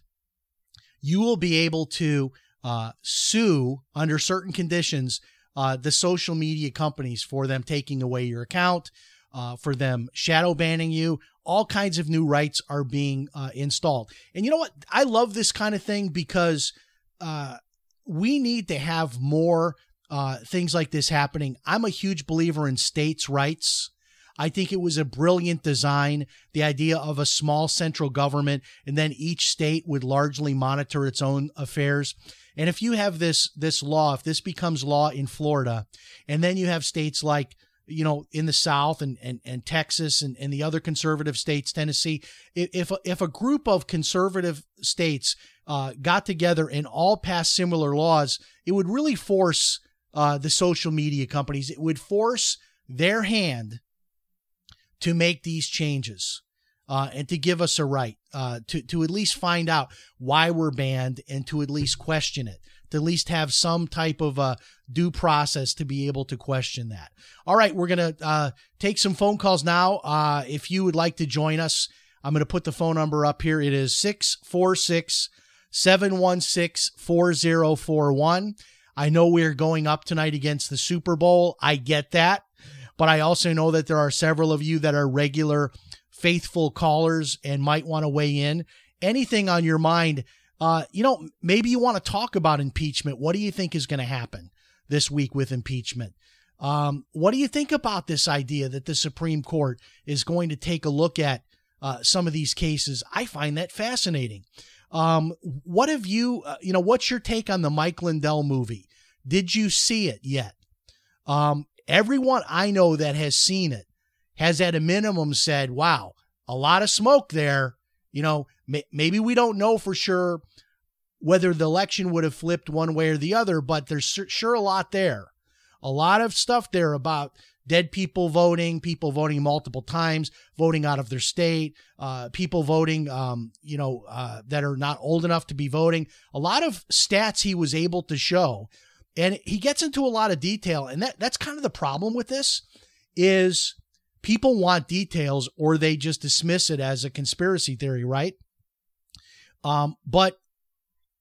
you will be able to uh, sue under certain conditions uh, the social media companies for them taking away your account, uh, for them shadow banning you. All kinds of new rights are being uh, installed. And you know what? I love this kind of thing because uh, we need to have more uh, things like this happening. I'm a huge believer in states' rights. I think it was a brilliant design, the idea of a small central government, and then each state would largely monitor its own affairs. And if you have this this law, if this becomes law in Florida, and then you have states like you know in the South and and, and Texas and, and the other conservative states, Tennessee, if if a group of conservative states uh, got together and all passed similar laws, it would really force uh, the social media companies. It would force their hand to make these changes uh, and to give us a right uh, to, to at least find out why we're banned and to at least question it, to at least have some type of a due process to be able to question that. All right, we're going to uh, take some phone calls now. Uh, if you would like to join us, I'm going to put the phone number up here. It is 646 716 4041. I know we're going up tonight against the Super Bowl. I get that. But I also know that there are several of you that are regular faithful callers and might want to weigh in. Anything on your mind? Uh, you know, maybe you want to talk about impeachment. What do you think is going to happen this week with impeachment? Um, what do you think about this idea that the Supreme Court is going to take a look at uh, some of these cases? I find that fascinating. Um, what have you, uh, you know, what's your take on the Mike Lindell movie? Did you see it yet? Um, everyone I know that has seen it has at a minimum said, wow, a lot of smoke there. You know, maybe we don't know for sure whether the election would have flipped one way or the other, but there's sure a lot there. A lot of stuff there about dead people voting, people voting multiple times, voting out of their state, uh, people voting, um, you know, uh, that are not old enough to be voting. A lot of stats he was able to show, and he gets into a lot of detail. And that that's kind of the problem with this is people want details or they just dismiss it as a conspiracy theory, right? Um, but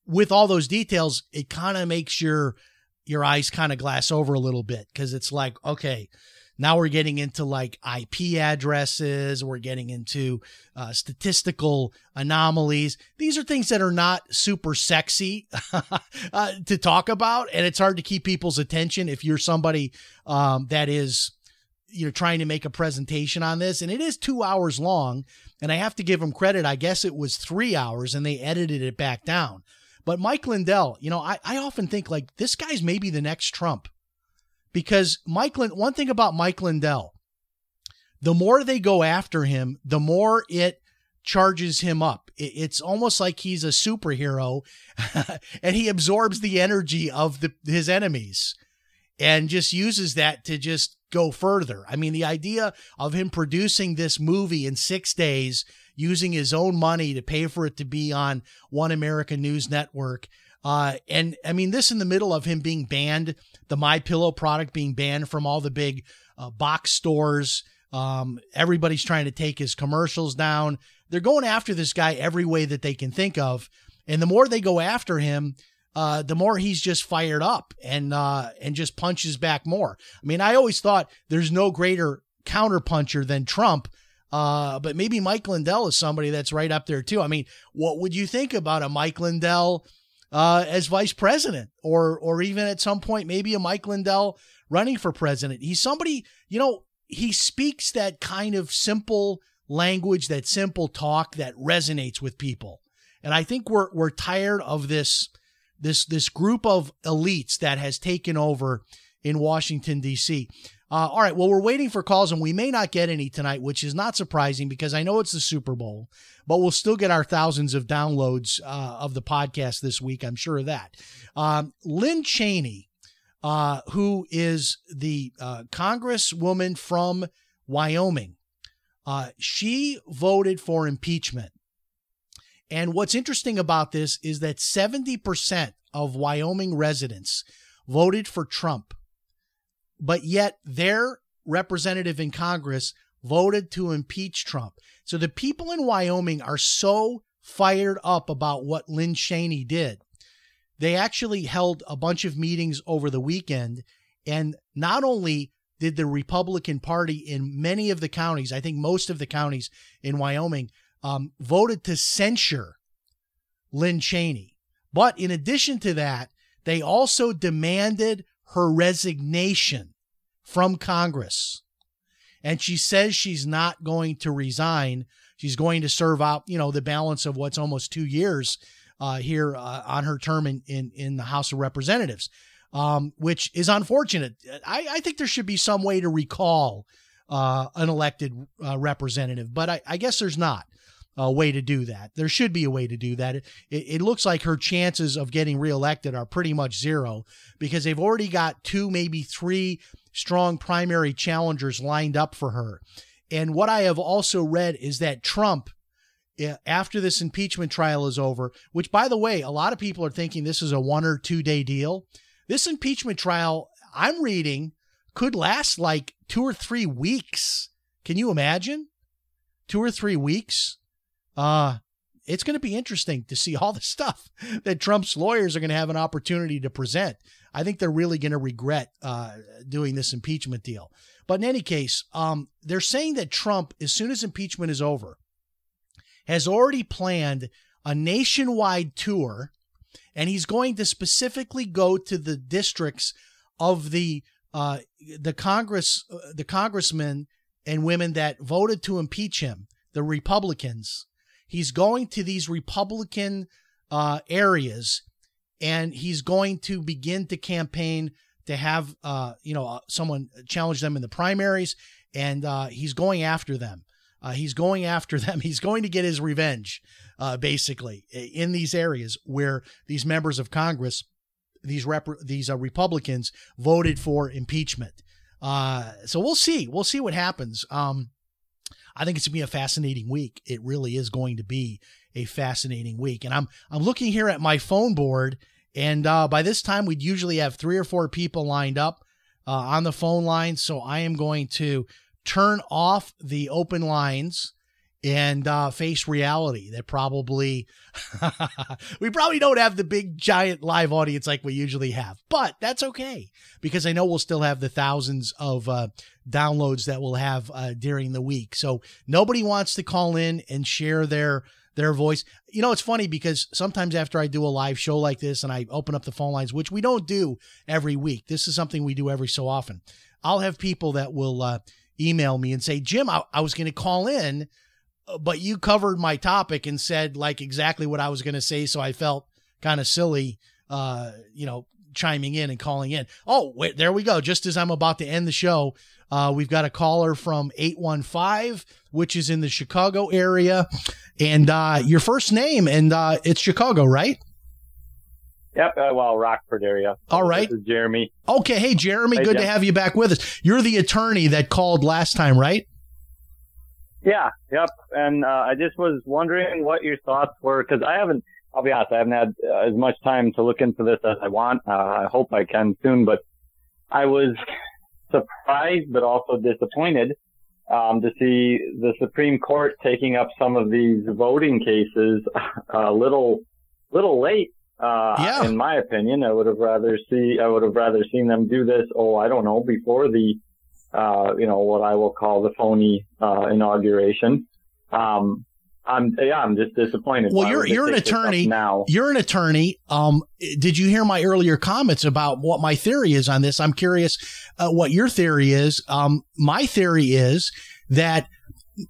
with all those details, it kind of makes your your eyes kind of glass over a little bit because it's like, okay, now we're getting into like IP addresses, we're getting into uh, statistical anomalies. These are things that are not super sexy uh, to talk about, and it's hard to keep people's attention if you're somebody um, that is you know trying to make a presentation on this and it is two hours long and i have to give him credit. I guess it was three hours and they edited it back down. But Mike Lindell, you know, I, I often think like this guy's maybe the next Trump. Because Mike, Lind- one thing about Mike Lindell, the more they go after him, the more it charges him up. It, it's almost like he's a superhero and he absorbs the energy of the, his enemies and just uses that to just go further. I mean, the idea of him producing this movie in six days using his own money to pay for it to be on One American News Network. Uh, and I mean, this in the middle of him being banned, the My Pillow product being banned from all the big uh, box stores. Um, everybody's trying to take his commercials down. They're going after this guy every way that they can think of, and the more they go after him, uh, the more he's just fired up and uh, and just punches back more. I mean, I always thought there's no greater counterpuncher than Trump, uh, but maybe Mike Lindell is somebody that's right up there too. I mean, what would you think about a Mike Lindell uh, as vice president, or or even at some point maybe a Mike Lindell running for president? He's somebody, you know, he speaks that kind of simple language, that simple talk that resonates with people, and I think we're we're tired of this this this group of elites that has taken over in Washington D.C. Uh, all right. Well, we're waiting for calls, and we may not get any tonight, which is not surprising because I know it's the Super Bowl, but we'll still get our thousands of downloads uh, of the podcast this week. I'm sure of that. Um, Lynn Cheney, uh, who is the uh, Congresswoman from Wyoming, uh, she voted for impeachment. And what's interesting about this is that 70% of Wyoming residents voted for Trump but yet their representative in Congress voted to impeach Trump. So the people in Wyoming are so fired up about what Lynn Cheney did. They actually held a bunch of meetings over the weekend And not only did the Republican Party in many of the counties, I think most of the counties in Wyoming, um, voted to censure Lynn Cheney. But in addition to that, they also demanded her resignation from Congress. And she says she's not going to resign. She's going to serve out, you know, the balance of what's almost two years uh, here uh, on her term in, in, in the House of Representatives, um, which is unfortunate. I, I, think there should be some way to recall uh, an elected uh, representative, but I, I, guess there's not a way to do that. There should be a way to do that. It, it looks like her chances of getting reelected are pretty much zero because they've already got two, maybe three strong primary challengers lined up for her. And what I have also read is that Trump, eh, after this impeachment trial is over, which by the way, a lot of people are thinking this is a one or two day deal. This impeachment trial, I'm reading, could last like two or three weeks. Can you imagine? Two or three weeks? Uh, it's going to be interesting to see all the stuff that Trump's lawyers are going to have an opportunity to present. I think they're really going to regret uh, doing this impeachment deal. But in any case, um, they're saying that Trump, as soon as impeachment is over, has already planned a nationwide tour, and he's going to specifically go to the districts of the uh, the Congress, uh, the congressmen and women that voted to impeach him, the Republicans. He's going to these Republican uh, areas and he's going to begin to campaign to have uh, you know uh, someone challenge them in the primaries, and uh, he's going after them. Uh, he's going after them. He's going to get his revenge, uh, basically, in these areas where these members of Congress, these rep- these uh, Republicans, voted for impeachment. so we'll see. We'll see what happens. Um, I think it's gonna be a fascinating week. It really is going to be a fascinating week. And I'm I'm looking here at my phone board, and uh, by this time we'd usually have three or four people lined up uh, on the phone line. So I am going to turn off the open lines and uh, face reality that probably we probably don't have the big giant live audience like we usually have but that's okay because i know we'll still have the thousands of uh, downloads that we'll have uh, during the week so nobody wants to call in and share their their voice. You know, it's funny because sometimes after I do a live show like this and I open up the phone lines, which we don't do every week, this is something we do every so often. I'll have people that will uh, email me and say, Jim, I, I was going to call in, but you covered my topic and said like exactly what I was going to say. So I felt kind of silly, uh, you know, chiming in and calling in. Oh, wait, there we go. Just as I'm about to end the show, uh, we've got a caller from 815, which is in the Chicago area. And uh, your first name, and uh, it's Chicago, right? Yep. Uh, well, Rockford area. All right. Jeremy. Okay. Hey, Jeremy, hey, good Jim. to have you back with us. You're the attorney that called last time, right? Yeah. Yep. And uh, I just was wondering what your thoughts were because I haven't. I'll be honest. I haven't had uh, as much time to look into this as I want. Uh, I hope I can soon, but I was surprised but also disappointed um, to see the Supreme Court taking up some of these voting cases a little little late. Uh, yeah. In my opinion, I would have rather see I would have rather seen them do this. Oh, I don't know, before the uh, you know what I will call the phony uh, inauguration. Um, I'm yeah, I'm just disappointed. Well, you're you're an attorney now. You're an attorney. Um, did you hear my earlier comments about what my theory is on this? I'm curious uh, what your theory is. Um, my theory is that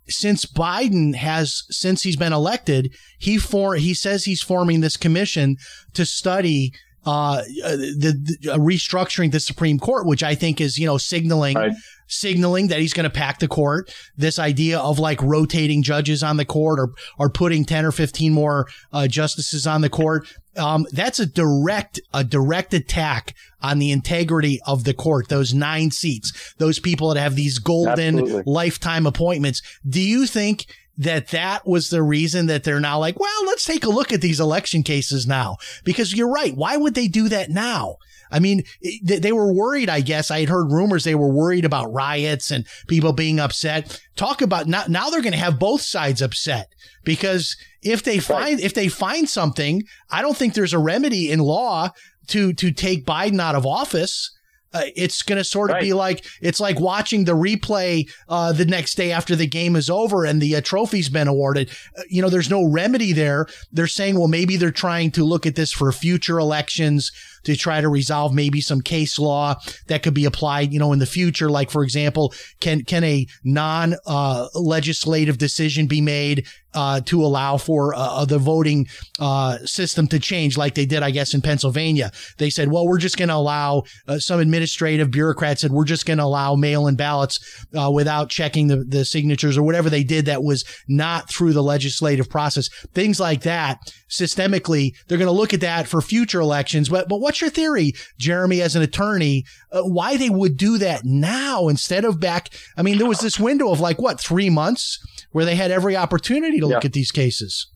since Biden has since he's been elected, he for he says he's forming this commission to study uh, the, the uh, restructuring the Supreme Court, which I think is you know signaling right signaling that he's going to pack the court. This idea of like rotating judges on the court or, or putting 10 or 15 more uh, justices on the court. Um, that's a direct, a direct attack on the integrity of the court. Those nine seats, those people that have these golden Absolutely. lifetime appointments. Do you think that that was the reason that they're now like, well, let's take a look at these election cases now? Because you're right. Why would they do that now? I mean, they were worried, I guess. I had heard rumors they were worried about riots and people being upset. Talk about now, now they're going to have both sides upset because if they find, right. if they find something, I don't think there's a remedy in law to, to take Biden out of office. Uh, it's going to sort of Right. be like it's like watching the replay uh, the next day after the game is over and the uh, trophy's been awarded. Uh, you know, there's no remedy there. They're saying, well, maybe they're trying to look at this for future elections to try to resolve maybe some case law that could be applied, you know, in the future. Like, for example, can can a non uh, legislative decision be made uh, to allow for uh, the voting uh, system to change, like they did, I guess, in Pennsylvania? They said, well, we're just going to allow uh, some administrative bureaucrats said we're just going to allow mail-in ballots uh, without checking the, the signatures or whatever they did that was not through the legislative process. Things like that, systemically, they're going to look at that for future elections. But but what's your theory, Jeremy, as an attorney, uh, why they would do that now instead of back? I mean, there was this window of like what three months where they had every opportunity to look at these cases.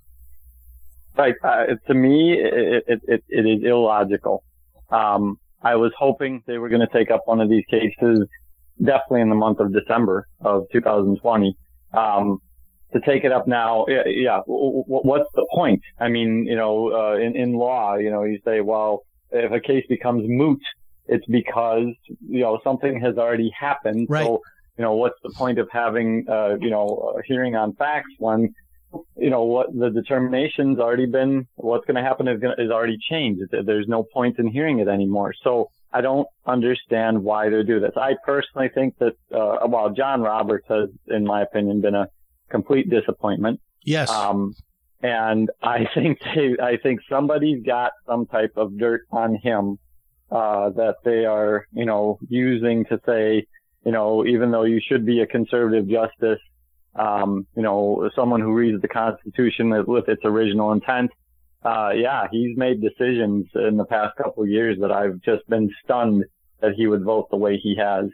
Right. Uh, to me, it, it, it, it is illogical. Um, I was hoping they were going to take up one of these cases definitely in the month of December of 2020. Um, to take it up now, yeah, yeah w- w- what's the point? I mean, you know, uh, in, in law, you know, you say, well, if a case becomes moot, it's because, you know, something has already happened. Right. So, you know, what's the point of having, uh, you know, a hearing on facts when, you know, what the determination's already been, what's going to happen is, gonna, is already changed. There's no point in hearing it anymore. So I don't understand why they do this. I personally think that, uh, well, John Roberts has, in my opinion, been a complete disappointment. Yes. Um, and I think they, I think somebody's got some type of dirt on him, uh, that they are, you know, using to say, you know, even though you should be a conservative justice, um, you know, someone who reads the Constitution with- its original intent, uh, yeah, he's made decisions in the past couple of years that I've just been stunned that he would vote the way he has.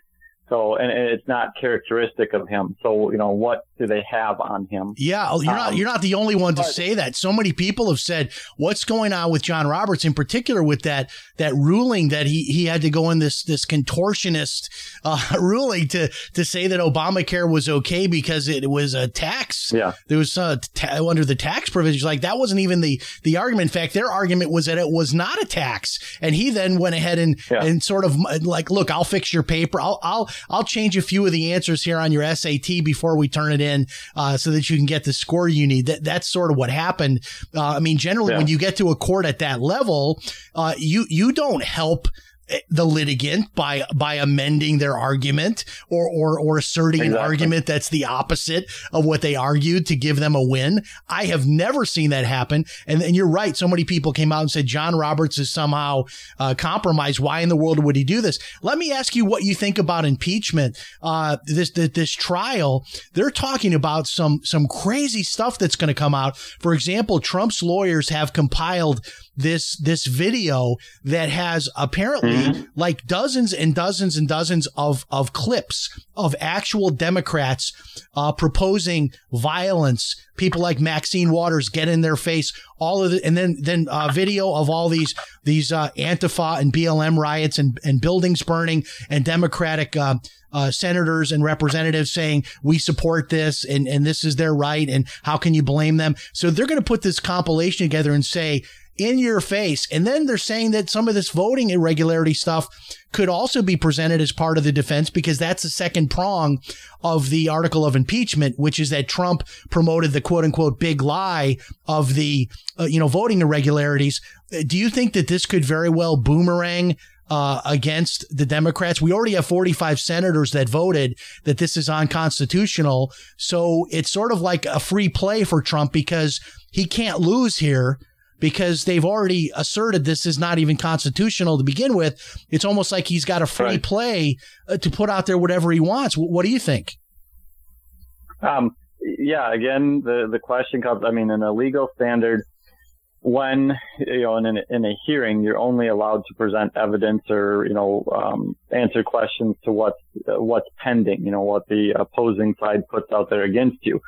So, and, and it's not characteristic of him. So, you know, what do they have on him? Yeah, oh, you're not Um, you're not the only one to but- say that. So many people have said what's going on with John Roberts in particular with that that ruling that he he had to go in this this contortionist uh, ruling to to say that Obamacare was okay because it was a tax. Yeah. There was uh, ta- under the tax provisions like that wasn't even the the argument. In fact, their argument was that it was not a tax, and he then went ahead and Yeah. and sort of like, look, I'll fix your paper. I'll I'll I'll change a few of the answers here on your SAT before we turn it in, uh, so that you can get the score you need. That that's sort of what happened. Uh, I mean, generally, Yeah. when you get to a court at that level, uh, you you don't help the litigant by by amending their argument or or or asserting an argument that's the opposite of what they argued to give them a win. I have never seen that happen. And and you're right. So many people came out and said John Roberts is somehow uh, compromised. Why in the world would he do this? Let me ask you what you think about impeachment. Uh, this this, this trial. They're talking about some some crazy stuff that's going to come out. For example, Trump's lawyers have compiled this this video that has apparently like dozens and dozens and dozens of of clips of actual Democrats uh, proposing violence. People like Maxine Waters get in their face. All of it, and then then uh, video of all these these uh, Antifa and BLM riots and and buildings burning and Democratic. Uh, uh, senators and representatives saying we support this and, and this is their right and how can you blame them? So they're going to put this compilation together and say in your face. And then they're saying that some of this voting irregularity stuff could also be presented as part of the defense because that's the second prong of the article of impeachment, which is that Trump promoted the quote unquote big lie of the, uh, you know, voting irregularities. Uh, Do you think that this could very well boomerang uh, against the Democrats. We already have 45 senators that voted that this is unconstitutional. So it's sort of like a free play for Trump because he can't lose here because they've already asserted this is not even constitutional to begin with. It's almost like he's got a free Right. play uh, to put out there whatever he wants. What do you think? Um, yeah, again, the, the question comes, I mean, in a legal standard, when, you know, in, a- in a hearing, you're only allowed to present evidence or, you know, um, answer questions to what's, uh, what's pending, you know, what the opposing side puts out there against you.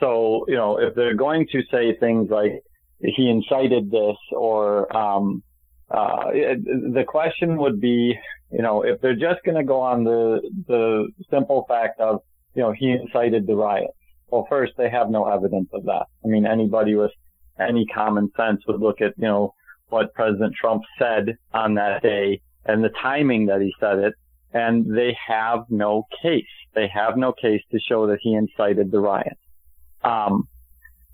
So, you know, if they're going to say things like, he incited this or, um, uh, the question would be, you know, if they're just going to go on the, the simple fact of, you know, he incited the riot. Well, first, they have no evidence of that. I mean, anybody with any common sense would look at, you know, what President Trump said on that day and the timing that he said it, and they have no case. They have no case to show that he incited the riot. Um,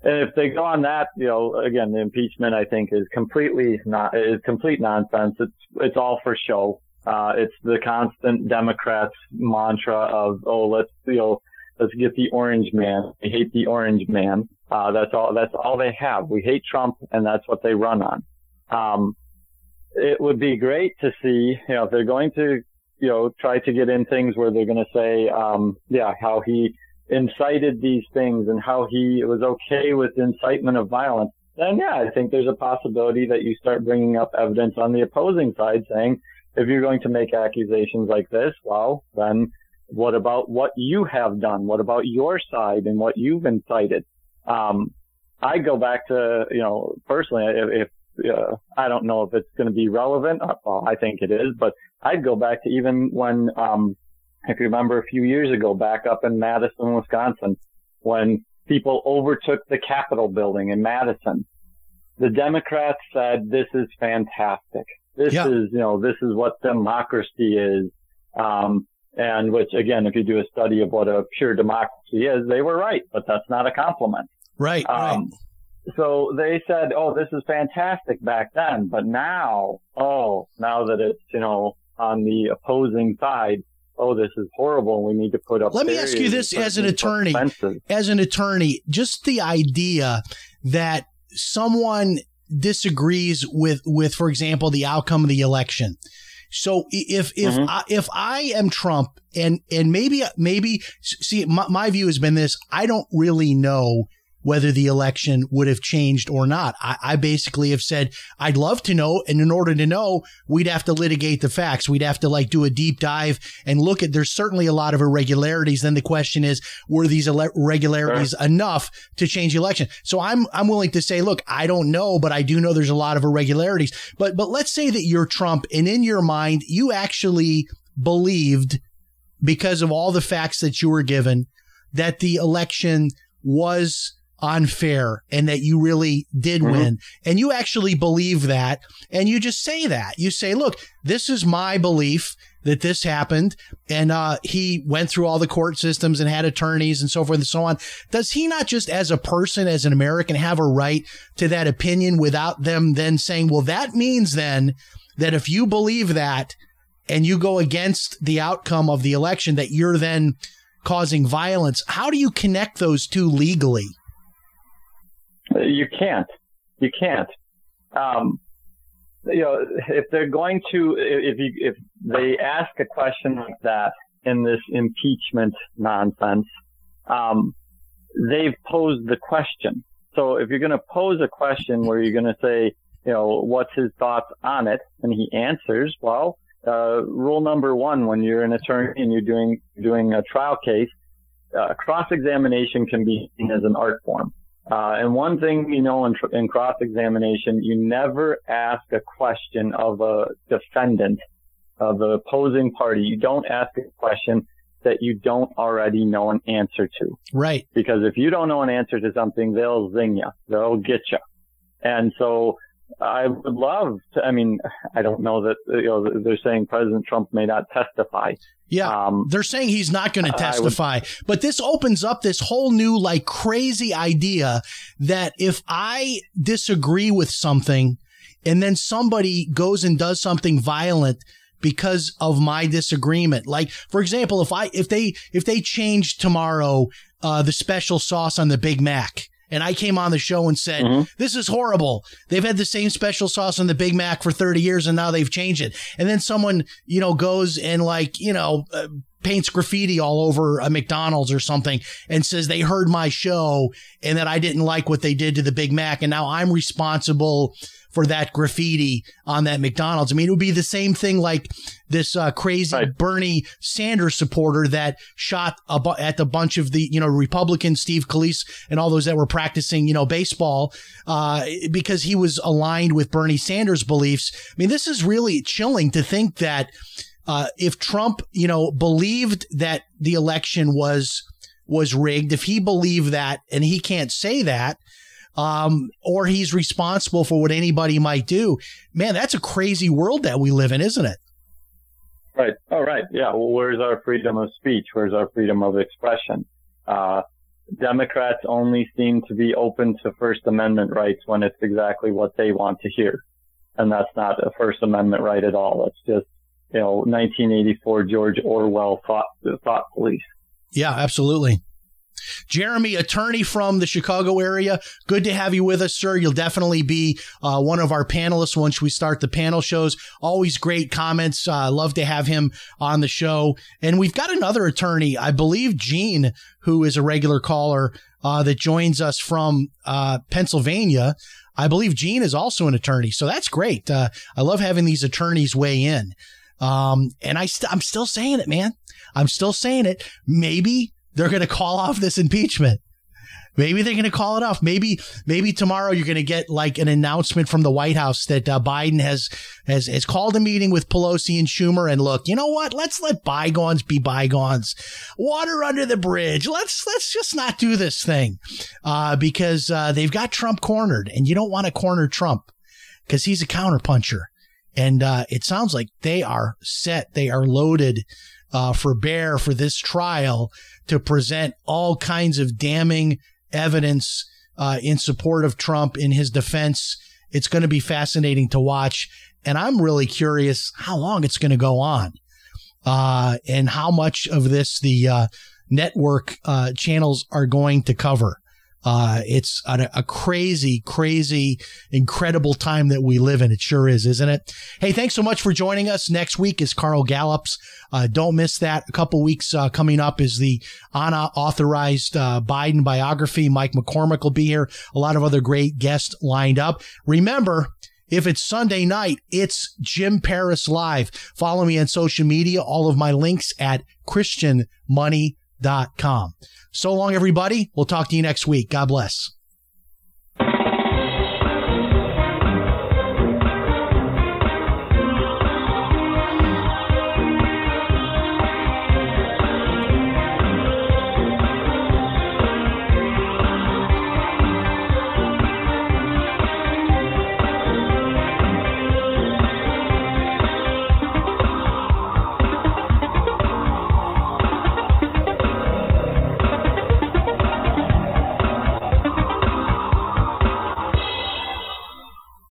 and if they go on that, you know, again, the impeachment I think is completely not is complete nonsense. It's it's all for show. Uh, it's the constant Democrats mantra of oh let's you know let's get the orange man. We hate the orange man. Uh, that's all. That's all they have. We hate Trump, and that's what they run on. Um, it would be great to see, you know, if they're going to, you know, try to get in things where they're going to say, um, yeah, how he incited these things and how he was okay with incitement of violence. Then yeah, I think there's a possibility that you start bringing up evidence on the opposing side saying, if you're going to make accusations like this, well, then what about what you have done? What about your side and what you've incited? Um, I go back to, you know, personally, if, if uh, I don't know if it's going to be relevant, uh, well, I think it is, but I'd go back to even when, um, if you remember a few years ago, back up in Madison, Wisconsin, when people overtook the Capitol building in Madison, the Democrats said, this is fantastic. This Yeah. is, you know, this is what democracy is. Um, and which again, if you do a study of what a pure democracy is, they were right, but that's not a compliment. Right, right. Um, so they said, "Oh, this is fantastic" back then, but now, oh, now that it's you know on the opposing side, oh, this is horrible. and We need to put up. Let me ask you this as an attorney. fences. as an attorney, just the idea that someone disagrees with, with, for example, the outcome of the election. So if if Mhm. I, if I am Trump and and maybe maybe see my, my view has been this I don't really know whether the election would have changed or not. I, I basically have said I'd love to know, and in order to know, we'd have to litigate the facts. We'd have to like do a deep dive and look at. There's certainly a lot of irregularities. Then the question is, were these irregularities enough to change the election? So I'm I'm willing to say, look, I don't know, but I do know there's a lot of irregularities. But but let's say that you're Trump, and in your mind, you actually believed because of all the facts that you were given that the election was unfair and that you really did Mhm. win. And you actually believe that. And you just say that. You say, look, this is my belief that this happened. And uh, he went through all the court systems and had attorneys and so forth and so on. Does he not just as a person, as an American, have a right to that opinion without them then saying, well, that means then that if you believe that and you go against the outcome of the election, that you're then causing violence. How do you connect those two legally? You can't. You can't. Um, you know, if they're going to, if you, if they ask a question like that in this impeachment nonsense, um, they've posed the question. So if you're going to pose a question where you're going to say, you know, what's his thoughts on it, and he answers, well, uh, rule number one when you're an attorney and you're doing doing a trial case, uh, cross-examination can be seen as an art form. Uh, and one thing you know in, tr- in cross-examination, you never ask a question of a defendant, of the opposing party. You don't ask a question that you don't already know an answer to. Right. Because if you don't know an answer to something, they'll zing you. They'll get you. And so I would love to, I mean, I don't know that, you know, they're saying President Trump may not testify. Yeah. Um, They're saying he's not going to I would- testify, but this opens up this whole new, like, crazy idea that if I disagree with something and then somebody goes and does something violent because of my disagreement, like, for example, if I, if they, if they change tomorrow, uh, the special sauce on the Big Mac, and I came on the show and said, Mhm. this is horrible. They've had the same special sauce on the Big Mac for 30 years and now they've changed it. And then someone, you know, goes and like, you know, uh, paints graffiti all over a McDonald's or something and says they heard my show and that I didn't like what they did to the Big Mac. And now I'm responsible for that graffiti on that McDonald's. I mean, it would be the same thing like this uh, crazy Right. Bernie Sanders supporter that shot a bu- at the bunch of the, you know, Republican Steve Scalise and all those that were practicing, you know, baseball, uh, because he was aligned with Bernie Sanders beliefs. I mean, this is really chilling to think that, uh, if Trump, you know, believed that the election was, was rigged, if he believed that and he can't say that, um, or he's responsible for what anybody might do, man, that's a crazy world that we live in, isn't it? Right. Oh, right. Yeah. Well, where's our freedom of speech? Where's our freedom of expression? Uh, Democrats only seem to be open to First Amendment rights when it's exactly what they want to hear. And that's not a First Amendment right at all. It's just, you know, 1984 George Orwell thought, thought police. Yeah, absolutely. Jeremy, attorney from the Chicago area, good to have you with us, sir. You'll definitely be uh, one of our panelists once we start the panel shows. Always great comments. Uh, love to have him on the show. And we've got another attorney, I believe Gene, who is a regular caller uh, that joins us from uh, Pennsylvania. I believe Gene is also an attorney, so that's great. Uh, I love having these attorneys weigh in. Um, and I st- I'm still saying it, man. I'm still saying it. Maybe they're going to call off this impeachment. Maybe they're going to call it off. Maybe, maybe tomorrow you're going to get like an announcement from the White House that uh, Biden has, has, has called a meeting with Pelosi and Schumer. And look, you know what? Let's let bygones be bygones. Water under the bridge. Let's, let's just not do this thing. Uh, because, uh, they've got Trump cornered and you don't want to corner Trump because he's a counterpuncher. And, uh, it sounds like they are set. They are loaded, uh, for bear for this trial to present all kinds of damning evidence uh, in support of Trump in his defense. It's going to be fascinating to watch. And I'm really curious how long it's going to go on uh, and how much of this the uh, network uh, channels are going to cover. Uh, it's a, a, crazy, crazy, incredible time that we live in. It sure is, isn't it? Hey, thanks so much for joining us. Next week is Carl Gallups. Uh, don't miss that. A couple weeks uh, coming up is the unauthorized uh, Biden biography. Mike McCormick will be here. A lot of other great guests lined up. Remember, if it's Sunday night, it's Jim Paris Live. Follow me on social media. All of my links at christianmoney.com. So long, everybody. We'll talk to you next week. God bless.